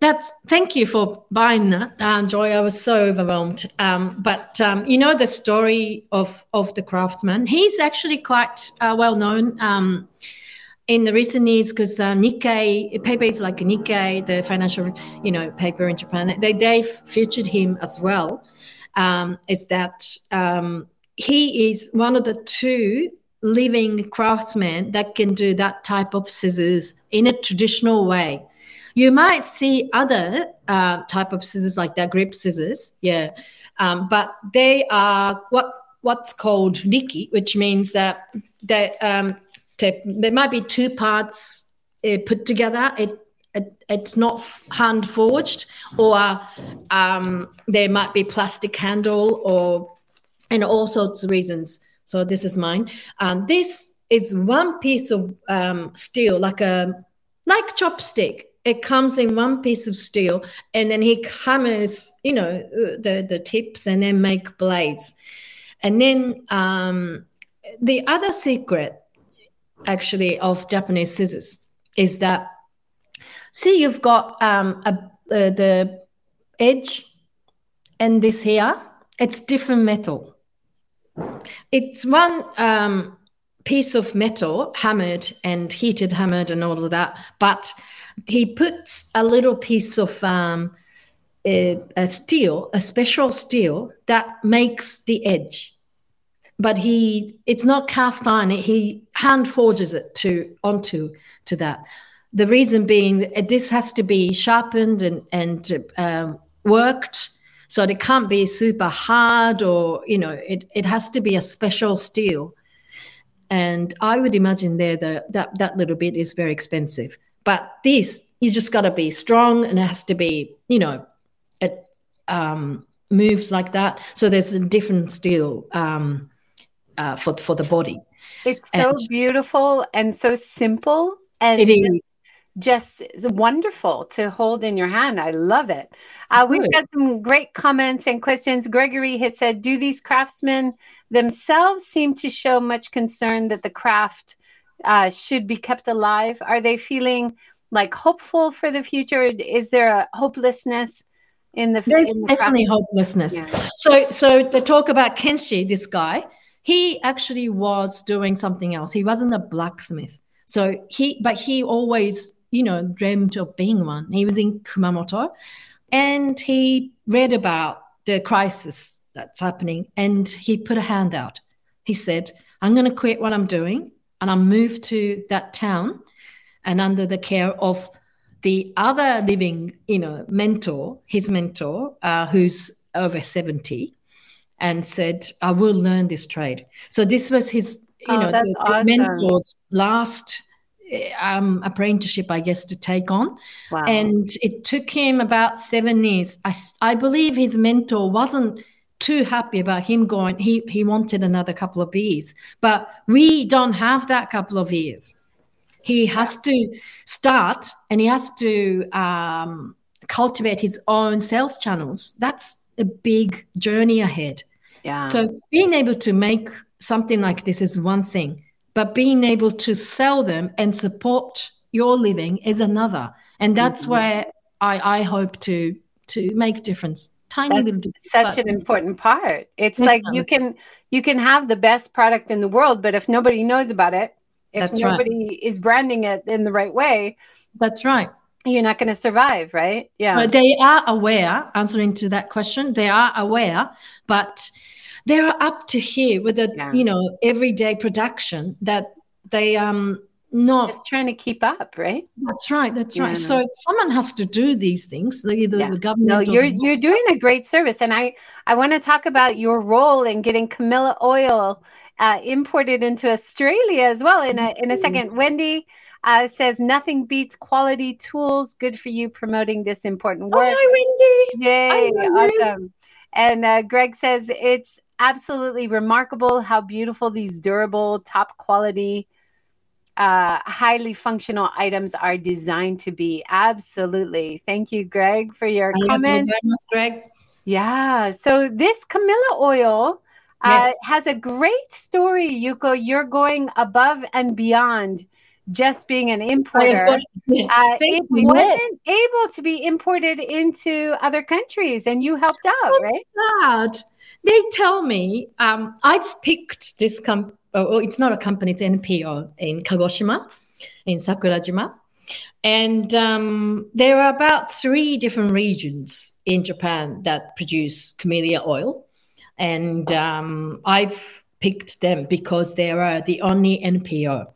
That's thank you for buying that, um, Joy. I was so overwhelmed. Um, but um, you know the story of of the craftsman. He's actually quite uh, well known um, in the recent years because uh, Nikkei paper is like Nikkei, the financial you know paper in Japan. They they featured him as well. Um, is that um, he is one of the two living craftsmen that can do that type of scissors in a traditional way you might see other uh, type of scissors like that, grip scissors, yeah, um, but they are what what's called riki, which means that they, um, there might be two parts uh, put together. It, it, it's not hand forged, or um, there might be plastic handle, or and all sorts of reasons. So this is mine. Um, this is one piece of um, steel, like a like chopstick it comes in one piece of steel and then he hammers you know the the tips and then make blades and then um, the other secret actually of japanese scissors is that see you've got um, a, uh, the edge and this here it's different metal it's one um, piece of metal hammered and heated hammered and all of that but he puts a little piece of um, a, a steel, a special steel that makes the edge. But he, it's not cast iron. He hand forges it to onto to that. The reason being that this has to be sharpened and and uh, worked, so it can't be super hard or you know it it has to be a special steel. And I would imagine there that that that little bit is very expensive. But this, you just got to be strong and it has to be, you know, it, um, moves like that. So there's a different steel um, uh, for for the body. It's so and beautiful and so simple, and it is just wonderful to hold in your hand. I love it. Uh, we've got some great comments and questions. Gregory had said, "Do these craftsmen themselves seem to show much concern that the craft uh, should be kept alive? Are they feeling like hopeful for the future? Is there a hopelessness?" In the, There's in the definitely hopelessness. Yeah. So, so the talk about Kenshi, this guy, he actually was doing something else. He wasn't a blacksmith. So he, but he always you know, dreamed of being one. He was in Kumamoto and he read about the crisis that's happening and he put a hand out. He said, I'm going to quit what I'm doing and I'll move to that town and under the care of the other living, you know, mentor, his mentor, uh, who's over 70, and said, I will learn this trade. So this was his, you oh, know, the, awesome. mentor's last um, apprenticeship, I guess, to take on. Wow. And it took him about seven years. I, I believe his mentor wasn't too happy about him going. He he wanted another couple of years, but we don't have that couple of years. He has to start, and he has to um, cultivate his own sales channels. That's a big journey ahead. Yeah. So being able to make something like this is one thing but being able to sell them and support your living is another. And that's mm-hmm. where I, I hope to to make a difference. Tiny that's little difference, such an important part. It's like you can you can have the best product in the world but if nobody knows about it if that's nobody right. is branding it in the right way that's right. you're not going to survive right? Yeah. But they are aware answering to that question they are aware but they're up to here with the yeah. you know everyday production that they um not just trying to keep up, right? That's right. That's yeah, right. So someone has to do these things. Either yeah. the government. No, you're you're doing a great service, and I I want to talk about your role in getting camellia oil uh, imported into Australia as well. In a in a second, Wendy. Uh, says nothing beats quality tools. Good for you promoting this important work. Oh, hi, Wendy. Yay! Awesome. And uh, Greg says it's absolutely remarkable how beautiful these durable, top quality, uh, highly functional items are designed to be. Absolutely. Thank you, Greg, for your comments. Greg. Yeah. So this camellia oil uh, has a great story, Yuko. You're going above and beyond just being an importer. Uh, it wasn't able to be imported into other countries, and you helped out, That's right? Sad they tell me um, I've picked this company. Oh, it's not a company; it's NPO in Kagoshima, in Sakurajima, and um, there are about three different regions in Japan that produce camellia oil, and um, I've picked them because they are the only NPO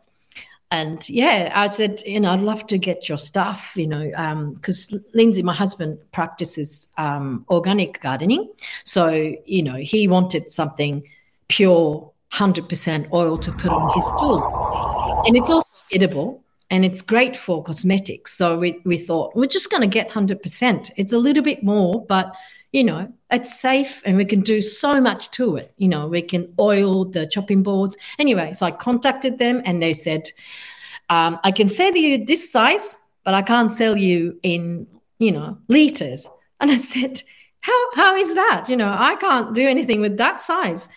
and yeah, I said, you know, I'd love to get your stuff, you know, because um, Lindsey, my husband, practices um, organic gardening. So, you know, he wanted something pure, 100% oil to put on his tool. And it's also edible and it's great for cosmetics. So we, we thought, we're just going to get 100%. It's a little bit more, but, you know, it's safe and we can do so much to it. You know, we can oil the chopping boards. Anyway, so I contacted them and they said, um, I can sell you this size, but I can't sell you in, you know, liters. And I said, how, how is that? You know, I can't do anything with that size.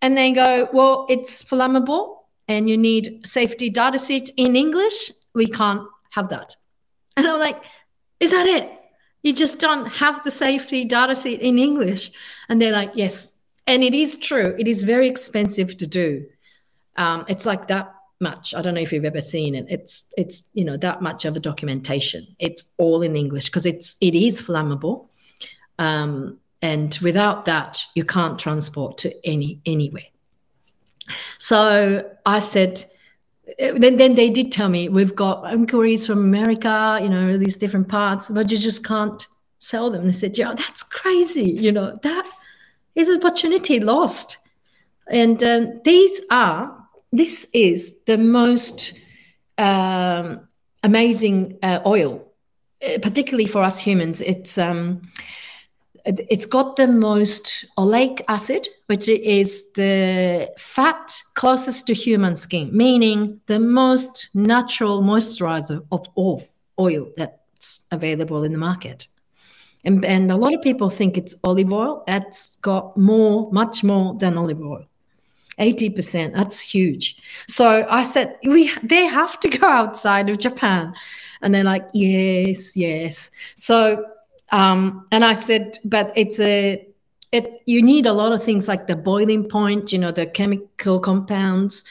And they go, well, it's flammable and you need safety data sheet in English. We can't have that. And I'm like, is that it? You just don't have the safety data sheet in English. And they're like, yes. And it is true. It is very expensive to do. Um, it's like that much. I don't know if you've ever seen it. It's it's you know that much of a documentation. It's all in English because it's it is flammable, um, and without that you can't transport to any anywhere. So I said. Then, then they did tell me we've got inquiries from America, you know, these different parts, but you just can't sell them. They said, "Yeah, that's crazy. You know, that is an opportunity lost." And um, these are this is the most um, amazing uh, oil, uh, particularly for us humans. It's um, it's got the most oleic acid, which is the fat closest to human skin, meaning the most natural moisturizer of all oil that's available in the market. And, and a lot of people think it's olive oil. That's got more, much more than olive oil. 80%. That's huge. So I said, we they have to go outside of Japan. And they're like, yes, yes. So um, and I said, but it's a it you need a lot of things like the boiling point, you know, the chemical compounds.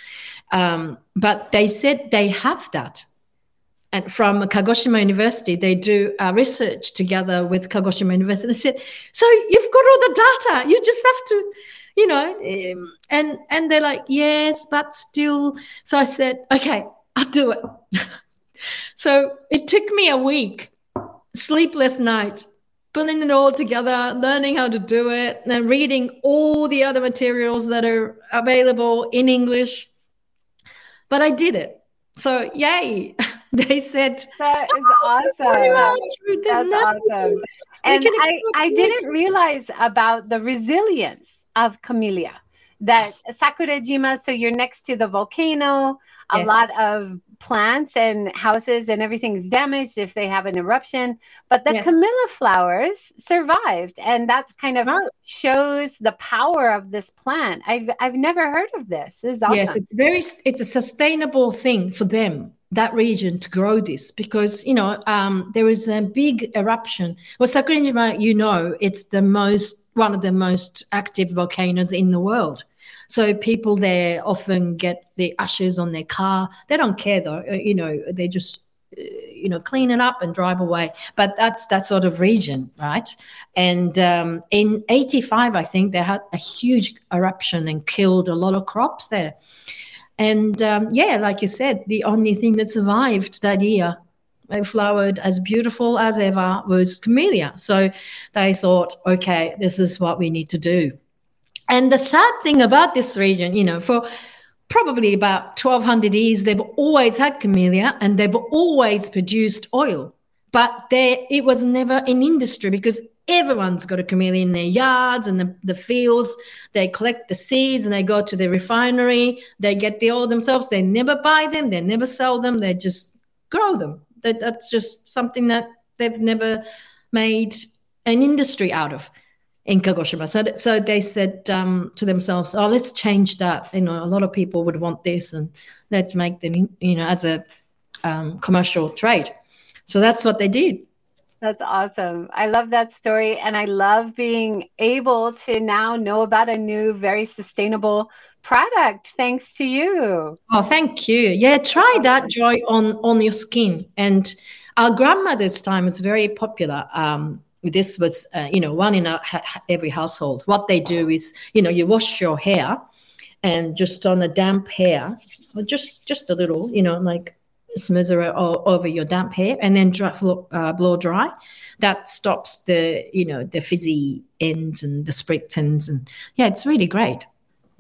Um, but they said they have that and from Kagoshima University, they do uh, research together with Kagoshima University. They said, "So you've got all the data. You just have to, you know." Um, and and they're like, "Yes, but still." So I said, "Okay, I'll do it." so it took me a week, sleepless night, putting it all together, learning how to do it, and reading all the other materials that are available in English. But I did it. So yay. they said that is oh, awesome. That's awesome. And I, I didn't realize about the resilience of camellia. That yes. Sakurajima, so you're next to the volcano, a yes. lot of plants and houses and everything's damaged if they have an eruption. But the yes. camellia flowers survived. And that's kind of right. shows the power of this plant. I've I've never heard of this. This is awesome. Yes, it's very it's a sustainable thing for them that region to grow this because you know um, there is a big eruption. Well, Sakurajima, you know, it's the most one of the most active volcanoes in the world. So people there often get the ashes on their car. They don't care though. Uh, you know, they just uh, you know clean it up and drive away. But that's that sort of region, right? And um, in '85, I think they had a huge eruption and killed a lot of crops there. And um, yeah, like you said, the only thing that survived that year, it flowered as beautiful as ever, was camellia. So they thought, okay, this is what we need to do. And the sad thing about this region, you know, for probably about 1200 years, they've always had camellia and they've always produced oil. But there, it was never an industry because everyone's got a camellia in their yards and the, the fields. They collect the seeds and they go to the refinery. They get the oil themselves. They never buy them. They never sell them. They just grow them. That, that's just something that they've never made an industry out of in Kagoshima. So, so they said um, to themselves, "Oh, let's change that. You know, a lot of people would want this, and let's make them, you know, as a um, commercial trade." So that's what they did. That's awesome. I love that story. And I love being able to now know about a new, very sustainable product thanks to you. Oh, thank you. Yeah, try that joy on, on your skin. And our grandmother's time is very popular. Um, this was, uh, you know, one in a, ha- every household. What they do is, you know, you wash your hair and just on a damp hair, just just a little, you know, like smother it over your damp hair and then dry, uh, blow dry. That stops the, you know, the fizzy ends and the split ends. And yeah, it's really great.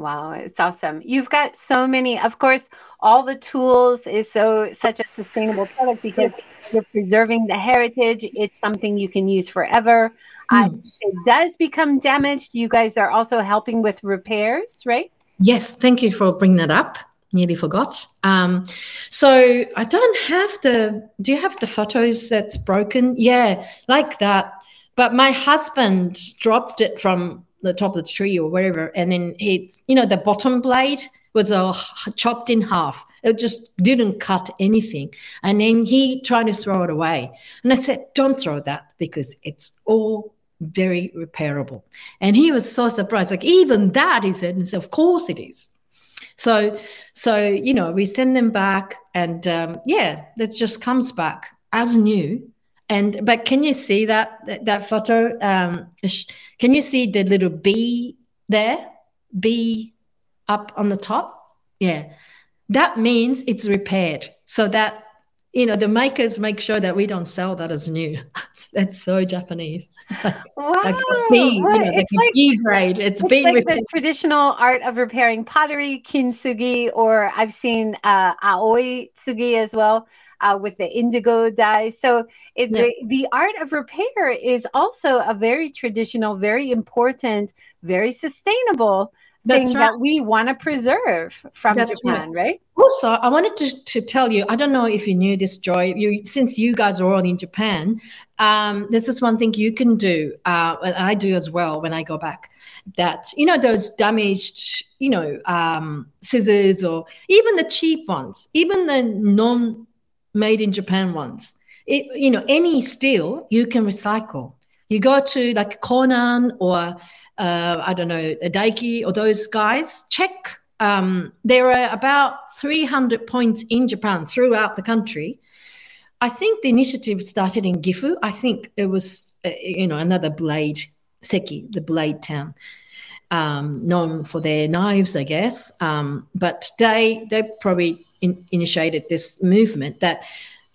Wow, it's awesome. You've got so many, of course, all the tools is so such a sustainable product because you're preserving the heritage. It's something you can use forever. Mm. Uh, it does become damaged. You guys are also helping with repairs, right? Yes, thank you for bringing that up nearly forgot. Um, so I don't have the. Do you have the photos that's broken? Yeah, like that. But my husband dropped it from the top of the tree or whatever. and then it's you know the bottom blade was uh, chopped in half. It just didn't cut anything, and then he tried to throw it away. And I said, "Don't throw that because it's all." very repairable and he was so surprised like even that he said and said of course it is so, so you know, we send them back, and um, yeah, that just comes back as new. And but can you see that that, that photo? Um, can you see the little B there? B up on the top. Yeah, that means it's repaired. So that you know the makers make sure that we don't sell that as new that's so japanese wow. like B, you know, it's like B grade it's, it's being like the traditional art of repairing pottery kintsugi or i've seen uh, aoi tsugi as well uh, with the indigo dye. So it, yeah. the, the art of repair is also a very traditional, very important, very sustainable thing right. that we want to preserve from That's Japan, right. right. Also, I wanted to, to tell you, I don't know if you knew this, Joy. You since you guys are all in Japan, um, this is one thing you can do. Uh, I do as well when I go back. That you know those damaged, you know, um, scissors or even the cheap ones, even the non made in Japan ones. It, you know, any steel you can recycle. You go to like Kohnan or uh, I don't know, Daiki or those guys, check. Um, there are about 300 points in Japan throughout the country. I think the initiative started in Gifu. I think it was, uh, you know, another blade, Seki, the blade town, um, known for their knives, I guess. Um, but they they probably in, initiated this movement that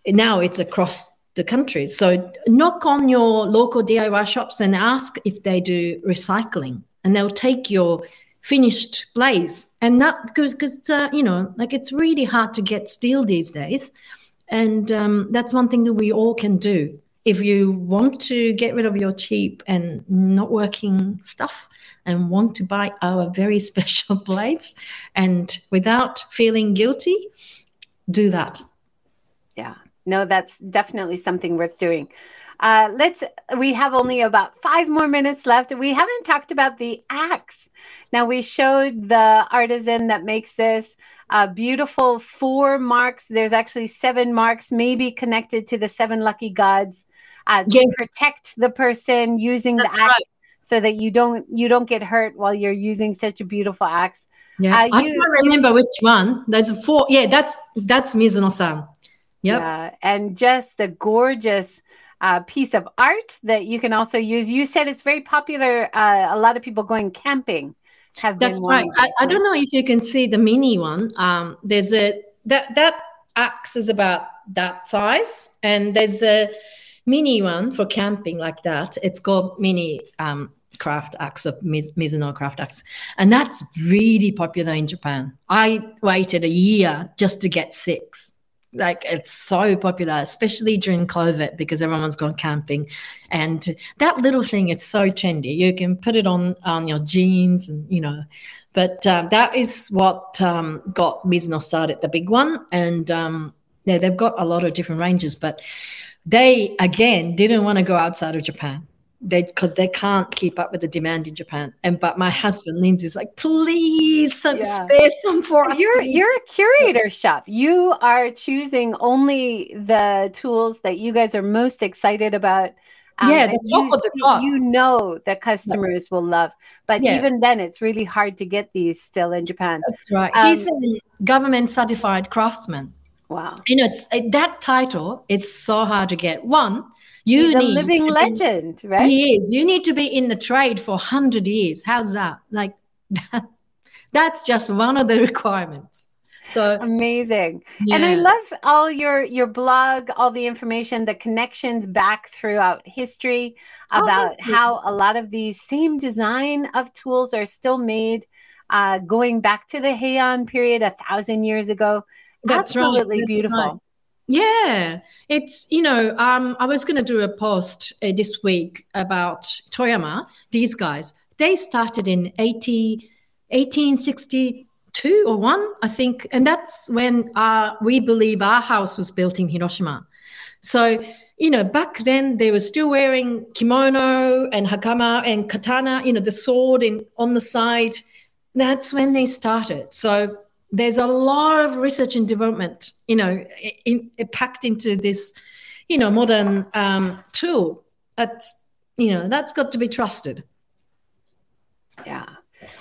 now it's across the country. So knock on your local DIY shops and ask if they do recycling, and they'll take your finished blades. And that because because uh, you know like it's really hard to get steel these days, and um, that's one thing that we all can do. If you want to get rid of your cheap and not working stuff and want to buy our very special blades and without feeling guilty, do that. Yeah no, that's definitely something worth doing. Uh, let's. We have only about five more minutes left. We haven't talked about the axe. Now we showed the artisan that makes this uh, beautiful four marks. There's actually seven marks, maybe connected to the seven lucky gods uh, to yes. protect the person using That's the axe. Right. So that you don't you don't get hurt while you're using such a beautiful axe. Yeah, uh, I can't remember which one. There's four. Yeah, that's that's Mizuno-san. Yep. Yeah. And just the gorgeous uh, piece of art that you can also use. You said it's very popular. Uh, a lot of people going camping have That's right. I, I, don't know if you can see the mini one. Um, there's a that that axe is about that size, and there's a mini one for camping like that. It's called mini um, craft Mizuno craft axe, and that's really popular in Japan. I waited a year just to get six like it's so popular, especially during COVID because everyone's gone camping. And that little thing is so trendy. You can put it on on your jeans, and you know. But um, that is what um, got Mizuno started, the big one, and um, yeah, they've got a lot of different ranges. But they again didn't want to go outside of Japan they because they can't keep up with the demand in Japan. And but my husband Lindsey's like, please some yeah. spare some for us. You're please. you're a curator shop. You are choosing only the tools that you guys are most excited about. Um, yeah, the top you, the top. you know that customers yeah. will love, but yeah. even then, it's really hard to get these still in Japan. That's right. Um, He's a government certified craftsman. Wow. You know, it's, that title is so hard to get. One, you He's a living legend, be, right? He is. You need to be in the trade for 100 years. How's that? Like, that, that's just one of the requirements. So amazing. Yeah. And I love all your your blog, all the information, the connections back throughout history oh, about oh, how a lot of these same design of tools are still made uh, going back to the Heian period a thousand years ago. That's Absolutely right. beautiful. Right. Yeah, it's you know, um, I was going to do a post uh, this week about Toyama. These guys, they started in 80, 1862 or one, I think, and that's when we believe our house was built in Hiroshima. So you know, back then they were still wearing kimono and hakama and katana, you know, the sword in on the side. That's when they started. So there's a lot of research and development, you know, in, in, packed into this, you know, modern um, tool. That's, you know, that's got to be trusted. Yeah.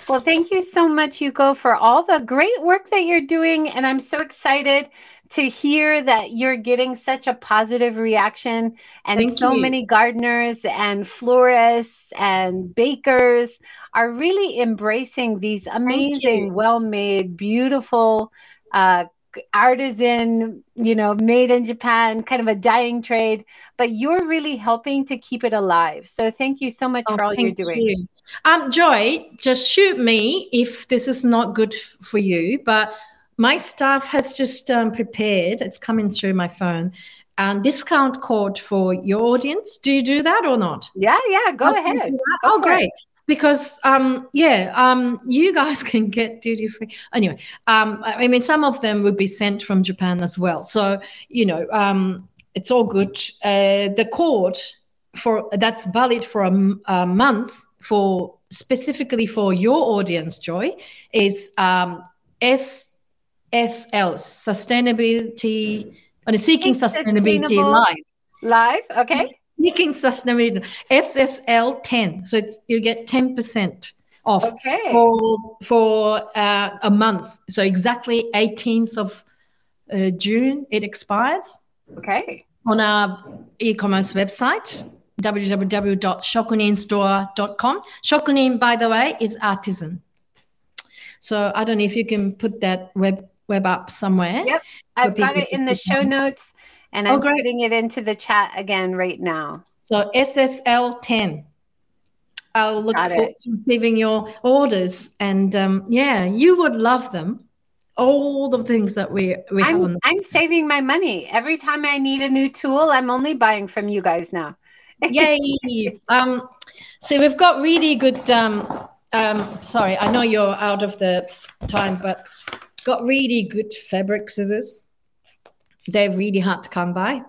Well, thank you so much, Yuko, for all the great work that you're doing. And I'm so excited to hear that you're getting such a positive reaction and Thank so you. many gardeners and florists and bakers are really embracing these amazing well-made beautiful uh, artisan you know made in japan kind of a dying trade but you're really helping to keep it alive so thank you so much oh, for all you're doing you. um joy just shoot me if this is not good for you but my staff has just um, prepared. It's coming through my phone. And discount code for your audience. Do you do that or not? Yeah, yeah. Go ahead. Go oh, great. It because um yeah um you guys can get duty free anyway um i mean some of them would be sent from japan as well so you know um it's all good uh the code for that's valid for a, a month for specifically for your audience joy is um ssl sustainability on a seeking sustainability live live okay Seeking sustainability SSL 10. So it's, you get 10% off okay. for, for uh, a month. So exactly 18th of uh, June, it expires. Okay. On our e commerce website, www.shokuninstore.com. Shokunin, by the way, is artisan. So I don't know if you can put that web web up somewhere. Yep, I've got it in the show notes. And oh, I'm great. putting it into the chat again right now. So SSL 10. I'll look Got forward it. to receiving your orders. And um, yeah, you would love them. All the things that we, we I'm, have. I'm saving my money. Every time I need a new tool, I'm only buying from you guys now. Yay. um, so we've got really good. Um, um, sorry, I know you're out of the time, but got really good fabric scissors they're really hard to come by.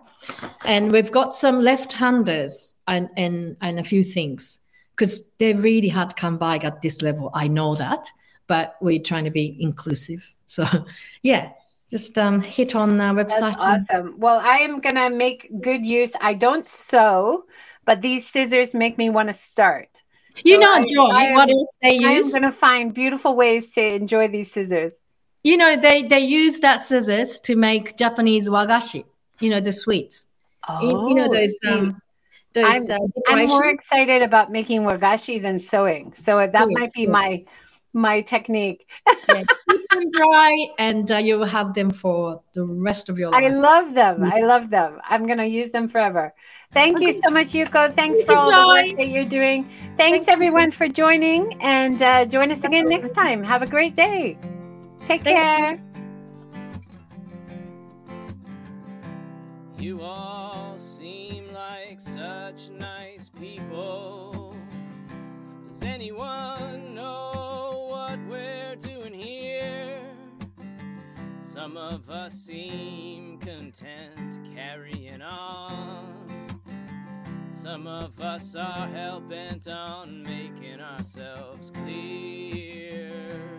And we've got some left-handers and and, and a few things because they're really hard to come by at this level. I know that, but we're trying to be inclusive. So yeah, just um, hit on our website. That's awesome. Well, I am gonna make good use. I don't sew, but these scissors make me want to start. So you know, John, what else they use? I'm gonna find beautiful ways to enjoy these scissors you know they they use that scissors to make Japanese wagashi. You know the sweets. Oh, you know oh, those. Um, those I'm, uh, I'm, more excited about making wagashi than sewing, so that might be my my technique. yeah, keep them dry, and uh, you will have them for the rest of your life. I love them. Yes. I love them. I'm gonna use them forever. Thank okay. you so much, Yuko. Thanks for all the work that you're doing. Thanks Thank everyone you. for joining, and uh, join us again next time. Have a great day. Take care. You all seem like such nice people. Does anyone know what we're doing here? Some of us seem content carrying on. Some of us are hell bent on making ourselves clear.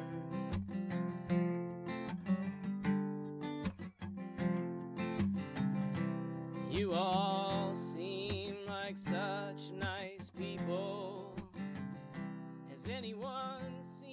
You all seem like such nice people. Has anyone seen?